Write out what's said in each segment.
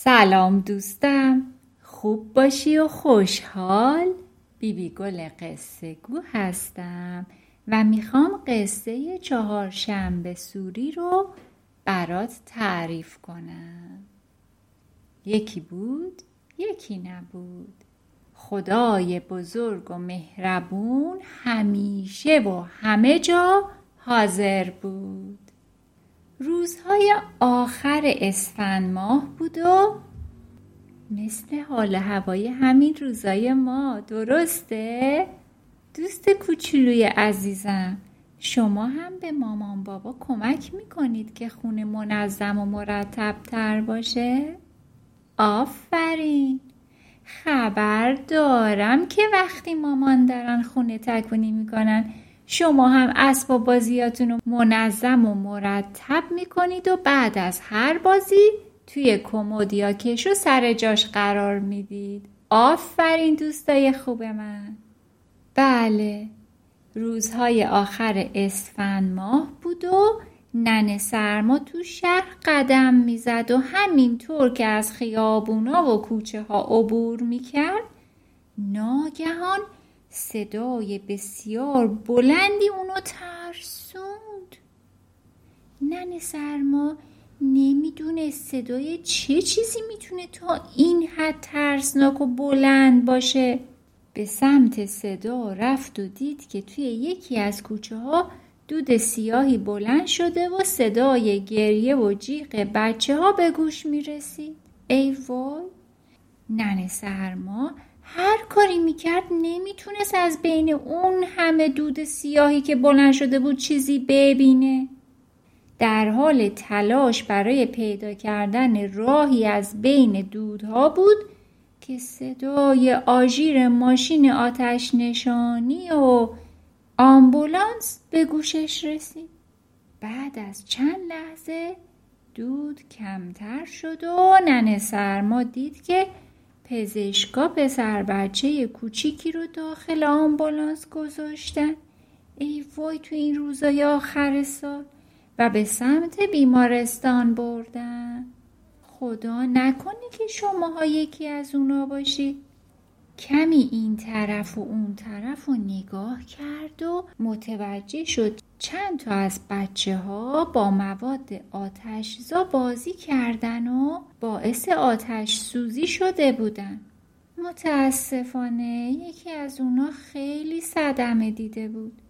سلام دوستم. خوب باشی و خوشحال؟ بیبی گل قصه گو هستم و می‌خوام قصه چهارشنبه سوری رو برات تعریف کنم. یکی بود یکی نبود. خدای بزرگ و مهربون همیشه و همه جا حاضر بود. روزهای آخر اسفند ماه بود و مثل حال هوای همین روزای ما درسته؟ دوست کوچولوی عزیزم شما هم به مامان بابا کمک می‌کنید که خونه منظم و مرتب تر باشه؟ آفرین خبر دارم که وقتی مامان دارن خونه تکونی می‌کنن شما هم اسباب بازیاتون رو منظم و مرتب می‌کنید و بعد از هر بازی توی کمدیا کش و سر جاش قرار می‌دید. آفرین دوستای خوب من. بله روزهای آخر اسفند ماه بود و ننه سرما تو شهر قدم می‌زد و همینطور که از خیابونا و کوچه ها عبور می‌کرد ناگهان صدای بسیار بلندی اونو ترسوند. نن سرما نمی‌دونه صدای چه چیزی می‌تونه تا این حد ترسناک و بلند باشه. به سمت صدا رفت و دید که توی یکی از کوچه ها دود سیاهی بلند شده و صدای گریه و جیغ بچه ها به گوش می‌رسید. ای وای. نن سرما هر کاری می‌کرد نمی‌تونست از بین اون همه دود سیاهی که بلند شده بود چیزی ببینه. در حال تلاش برای پیدا کردن راهی از بین دودها بود که صدای آژیر ماشین آتش نشانی و آمبولانس به گوشش رسید. بعد از چند لحظه دود کمتر شد و ننه سرما دید که پزشکا پسر بچه کوچیکی رو داخل آمبولانس گذاشتن. ای وای تو این روزای آخر سال. و به سمت بیمارستان بردن. خدا نکنه که شماها یکی از اونا باشید کمی این طرف و اون طرف و نگاه کرد و متوجه شد چند تا از بچه ها با مواد آتشزا بازی کردن و باعث آتش سوزی شده بودن. متاسفانه یکی از اونا خیلی صدمه دیده بود.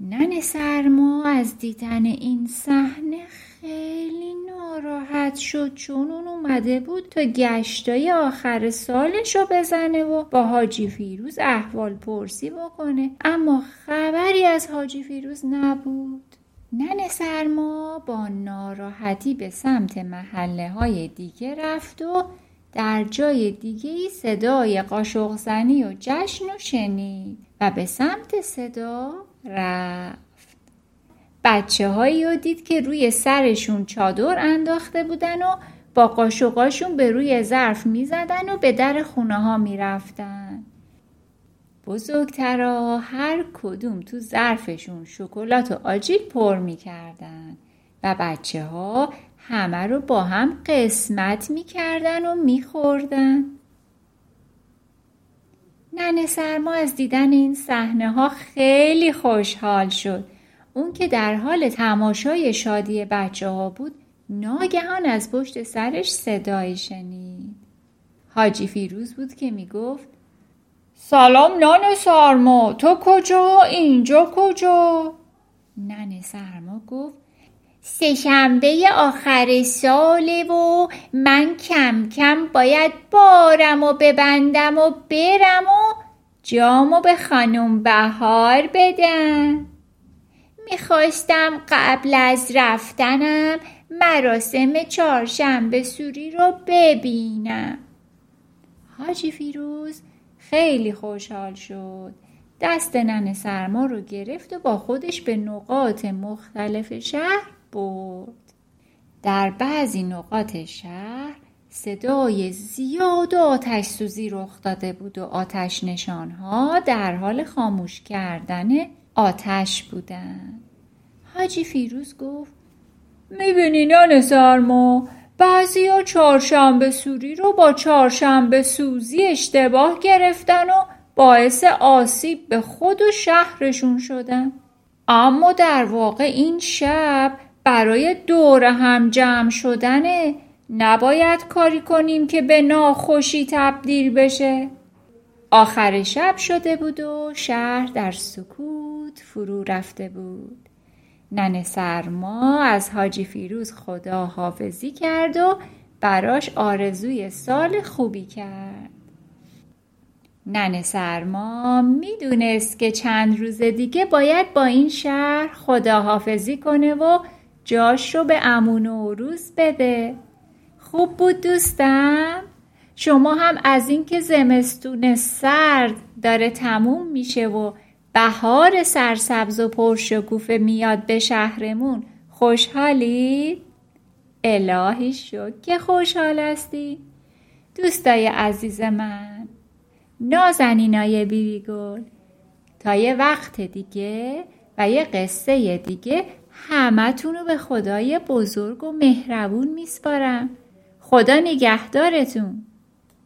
نن سرما از دیدن این صحنه خیلی ناراحت شد چون اون اومده بود تا گشتای آخر سالش رو بزنه و با حاجی فیروز احوال پرسی بکنه. اما خبری از حاجی فیروز نبود نن سرما با ناراحتی به سمت محله های دیگه رفت و در جای دیگه ای صدای قاشق زنی و جشن و شنید و به سمت صدا رفت بچه هایی رو دید که روی سرشون چادر انداخته بودن و با قاشقاشون به روی ظرف می زدن و به در خونه ها می رفتن. بزرگترا هر کدوم تو ظرفشون شکلات و آجیل پر می کردن و بچه ها همه رو با هم قسمت می کردن و می خوردن. ننه سرما از دیدن این صحنه ها خیلی خوشحال شد اون که در حال تماشای شادی بچه ها بود ناگهان از پشت سرش صدایی شنید حاجی فیروز بود که می‌گفت سلام نان سرما تو کجا؟ اینجا کجا؟ نن سرما گفت سهشنبه آخر ساله و من کم کم باید بارم و ببندم و برم و جامو به خانم بهار بدم. می‌خواستم قبل از رفتنم مراسم چهارشنبه سوری رو ببینم. حاجی فیروز خیلی خوشحال شد. دست نن سرما رو گرفت و با خودش به نقاط مختلف شهر برد. در بعضی نقاط شهر صدای زیاد و آتش سوزی رخ داده بود و آتش نشانها در حال خاموش کردن آتش بودن حاجی فیروز گفت می‌بینی نان سرما بعضی ها چهارشنبه سوری رو با چهارشنبه سوزی اشتباه گرفتن و باعث آسیب به خود و شهرشون شدن. اما در واقع این شب برای دور هم جمع شدنه. نباید کاری کنیم که به ناخوشی تبدیل بشه. آخر شب شده بود و شهر در سکوت فرو رفته بود. نن سرما از حاجی فیروز خدا حافظی کرد و براش آرزوی سال خوبی کرد. نن سرما می‌دونست که چند روز دیگه باید با این شهر خداحافظی کنه و جاش رو به امون و عروس بده. خوب بود دوستم؟ شما هم از اینکه زمستون سرد داره تموم میشه و بهار سرسبز و پرشکوفه میاد به شهرمون. خوشحالی؟ الهی شک که خوشحال هستی. دوستای عزیز من نازنینای بیبی گل. تا یه وقت دیگه و یه قصه دیگه همتون رو به خدای بزرگ و مهربون میسپارم. خدا نگهدارتون.